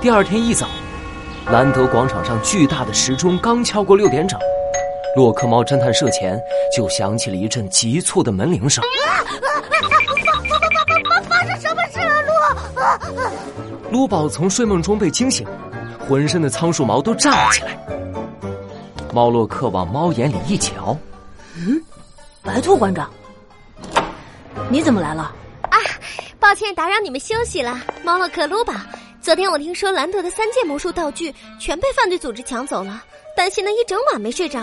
第二天一早，兰德广场上巨大的时钟刚敲过六点整，洛克猫侦探社前就响起了一阵急促的门铃声。啊啊！发发发发发发生什么事了，鹿？啊啊！卢宝从睡梦中被惊醒，浑身的仓鼠毛都炸了起来。猫洛克往猫眼里一瞧，嗯，白兔馆长，你怎么来了？啊，抱歉打扰你们休息了，猫洛克、卢宝。昨天我听说兰德的三件魔术道具全被犯罪组织抢走了，担心的一整晚没睡着。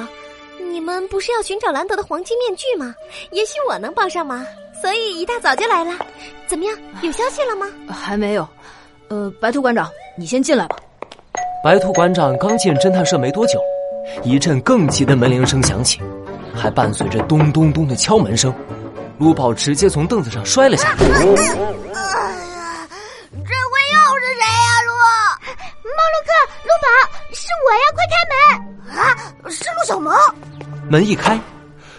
你们不是要寻找兰德的黄金面具吗？也许我能帮上忙，所以一大早就来了。怎么样，有消息了吗？还没有。呃，白兔馆长，你先进来吧。白兔馆长刚进侦探社没多久，一阵更急的门铃声响起，还伴随着咚咚咚的敲门声。卢宝直接从凳子上摔了下来。门一开，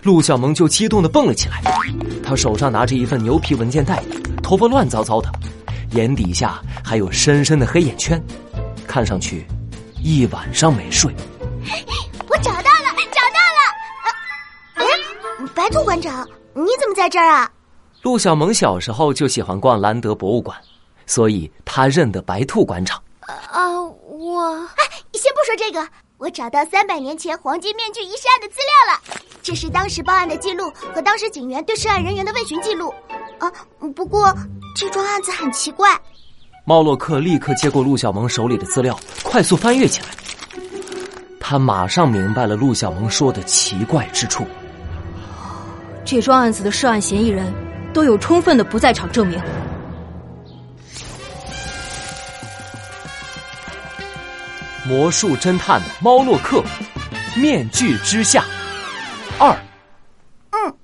陆小萌就激动的蹦了起来。他手上拿着一份牛皮文件袋，头发乱糟糟的。眼底下还有深深的黑眼圈，看上去一晚上没睡。我找到了，找到了！哎，白兔馆长，你怎么在这儿啊？陆小萌小时候就喜欢逛兰德博物馆，所以他认得白兔馆长。啊，我……哎，先不说这个，我找到三百年前黄金面具遗失案的资料了。这是当时报案的记录和当时警员对涉案人员的问询记录。啊，不过。这桩案子很奇怪。猫洛克立刻接过陆小萌手里的资料，快速翻阅起来。他马上明白了陆小萌说的奇怪之处。这桩案子的涉案嫌疑人都有充分的不在场证明。魔术侦探猫洛克，面具之下二。嗯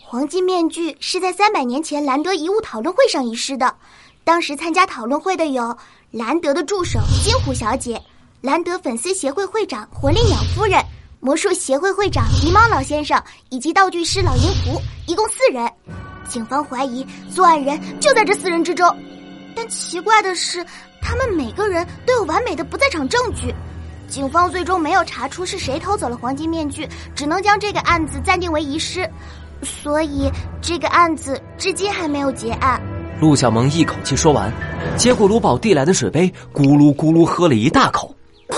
黄金面具是在三百年前兰德遗物讨论会上遗失的。当时参加讨论会的有兰德的助手金虎小姐、兰德粉丝协会会长火烈鸟夫人、魔术协会会长狸猫老先生以及道具师老银狐，一共四人。警方怀疑作案人就在这四人之中，但奇怪的是，他们每个人都有完美的不在场证据。警方最终没有查出是谁偷走了黄金面具，只能将这个案子暂定为遗失。所以这个案子至今还没有结案。陆小萌一口气说完，接过卢宝递来的水杯，咕噜咕噜喝了一大口。这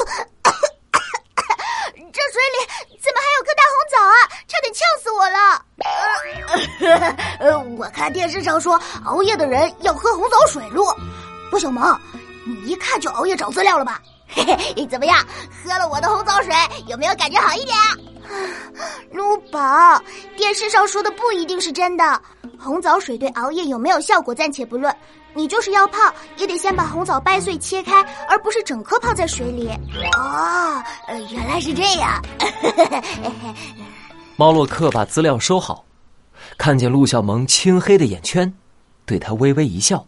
水里怎么还有颗大红枣啊？差点呛死我了！呃，我看电视上说熬夜的人要喝红枣水露。陆小萌，你一看就熬夜找资料了吧？嘿嘿，怎么样？喝了我的红枣水，有没有感觉好一点？陆宝，电视上说的不一定是真的。红枣水对熬夜有没有效果暂且不论，你就是要泡，也得先把红枣掰碎切开，而不是整颗泡在水里。哦，原来是这样。猫洛克把资料收好，看见陆小萌青黑的眼圈，对他微微一笑。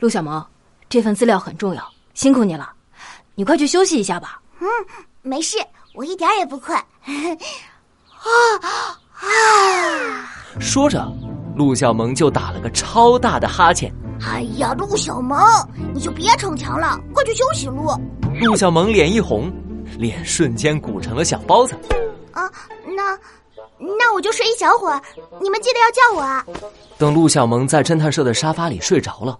陆小萌，这份资料很重要，辛苦你了，你快去休息一下吧。嗯，没事。我一点也不困，啊 啊！说着，陆小萌就打了个超大的哈欠。哎呀，陆小萌，你就别逞强了，快去休息。陆陆小萌脸一红，脸瞬间鼓成了小包子。啊，那那我就睡一小会儿，你们记得要叫我啊。等陆小萌在侦探社的沙发里睡着了，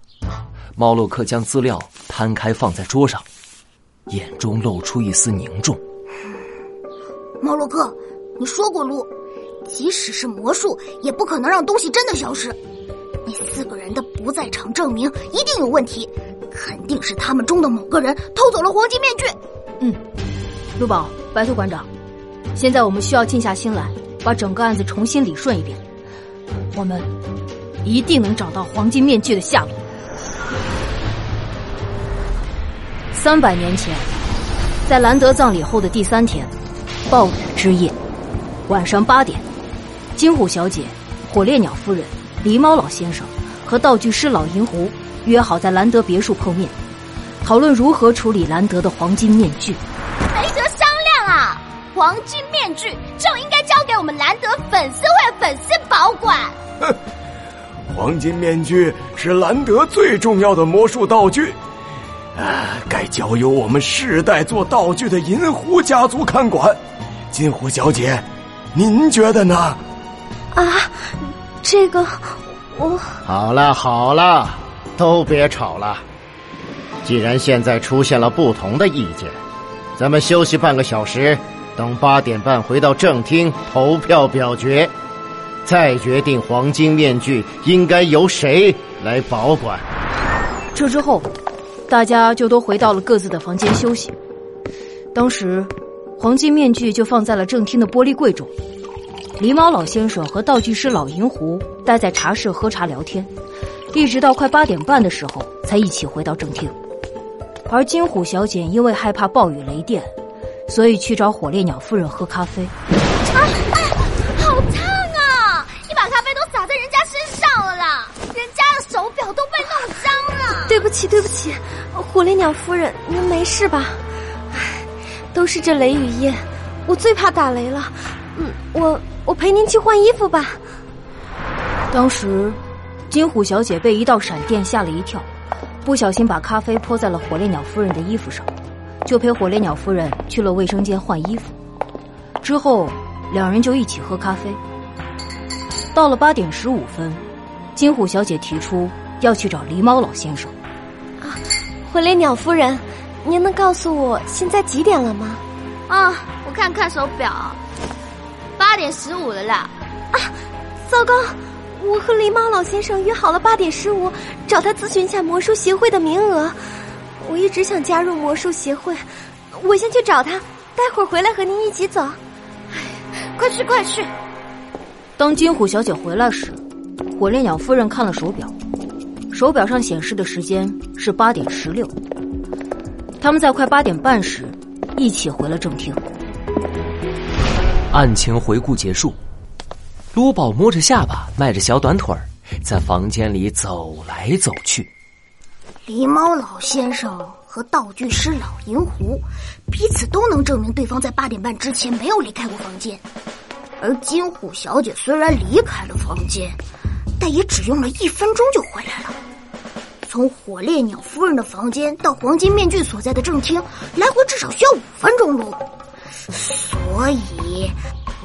猫洛克将资料摊开放在桌上，眼中露出一丝凝重。猫洛克，你说过路，即使是魔术，也不可能让东西真的消失。那四个人的不在场证明一定有问题，肯定是他们中的某个人偷走了黄金面具。嗯，陆宝，白兔馆长，现在我们需要静下心来，把整个案子重新理顺一遍。我们一定能找到黄金面具的下落。三百年前，在兰德葬礼后的第三天。暴雨之夜，晚上八点，金虎小姐、火烈鸟夫人、狸猫老先生和道具师老银狐约好在兰德别墅碰面，讨论如何处理兰德的黄金面具。没得商量啊！黄金面具就应该交给我们兰德粉丝会粉丝保管。哼，黄金面具是兰德最重要的魔术道具，啊，该交由我们世代做道具的银狐家族看管。金狐小姐，您觉得呢？啊，这个我好了好了，都别吵了。既然现在出现了不同的意见，咱们休息半个小时，等八点半回到正厅投票表决，再决定黄金面具应该由谁来保管。这之后，大家就都回到了各自的房间休息。当时，黄金面具就放在了正厅的玻璃柜中。狸猫老先生和道具师老银狐待在茶室喝茶聊天，一直到快八点半的时候才一起回到正厅。而金虎小姐因为害怕暴雨雷电，所以去找火烈鸟夫人喝咖啡。啊啊！好烫啊！你把咖啡都洒在人家身上了啦！人家的手表都被弄脏了。对不起，对不起，火烈鸟夫人，您没事吧？都是这雷雨夜，我最怕打雷了。嗯，我我陪您去换衣服吧。当时，金虎小姐被一道闪电吓了一跳。不小心把咖啡泼在了火烈鸟夫人的衣服上，就陪火烈鸟夫人去了卫生间换衣服。之后，两人就一起喝咖啡。到了八点十五分，金虎小姐提出要去找狸猫老先生。啊，火烈鸟夫人，您能告诉我现在几点了吗？啊，我看看手表，八点十五了啦。啊，糟糕！我和狸猫老先生约好了八点十五，找他咨询一下魔术协会的名额。我一直想加入魔术协会，我先去找他，待会儿回来和您一起走。哎，快去快去！当金虎小姐回来时，火烈鸟夫人看了手表，手表上显示的时间是八点十六。他们在快八点半时一起回了正厅。案情回顾结束。卢宝摸着下巴，迈着小短腿儿，在房间里走来走去。狸猫老先生和道具师老银狐彼此都能证明对方在八点半之前没有离开过房间，而金虎小姐虽然离开了房间，但也只用了一分钟就回来了。从火烈鸟夫人的房间到黄金面具所在的正厅，来回至少需要五分钟路，所以。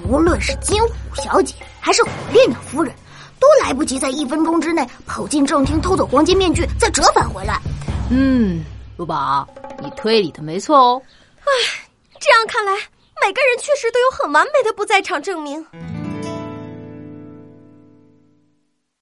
无论是金虎小姐还是火烈鸟夫人，都来不及在一分钟之内跑进正厅偷走黄金面具，再折返回来。嗯，陆宝，你推理的没错哦。唉，这样看来，每个人确实都有很完美的不在场证明。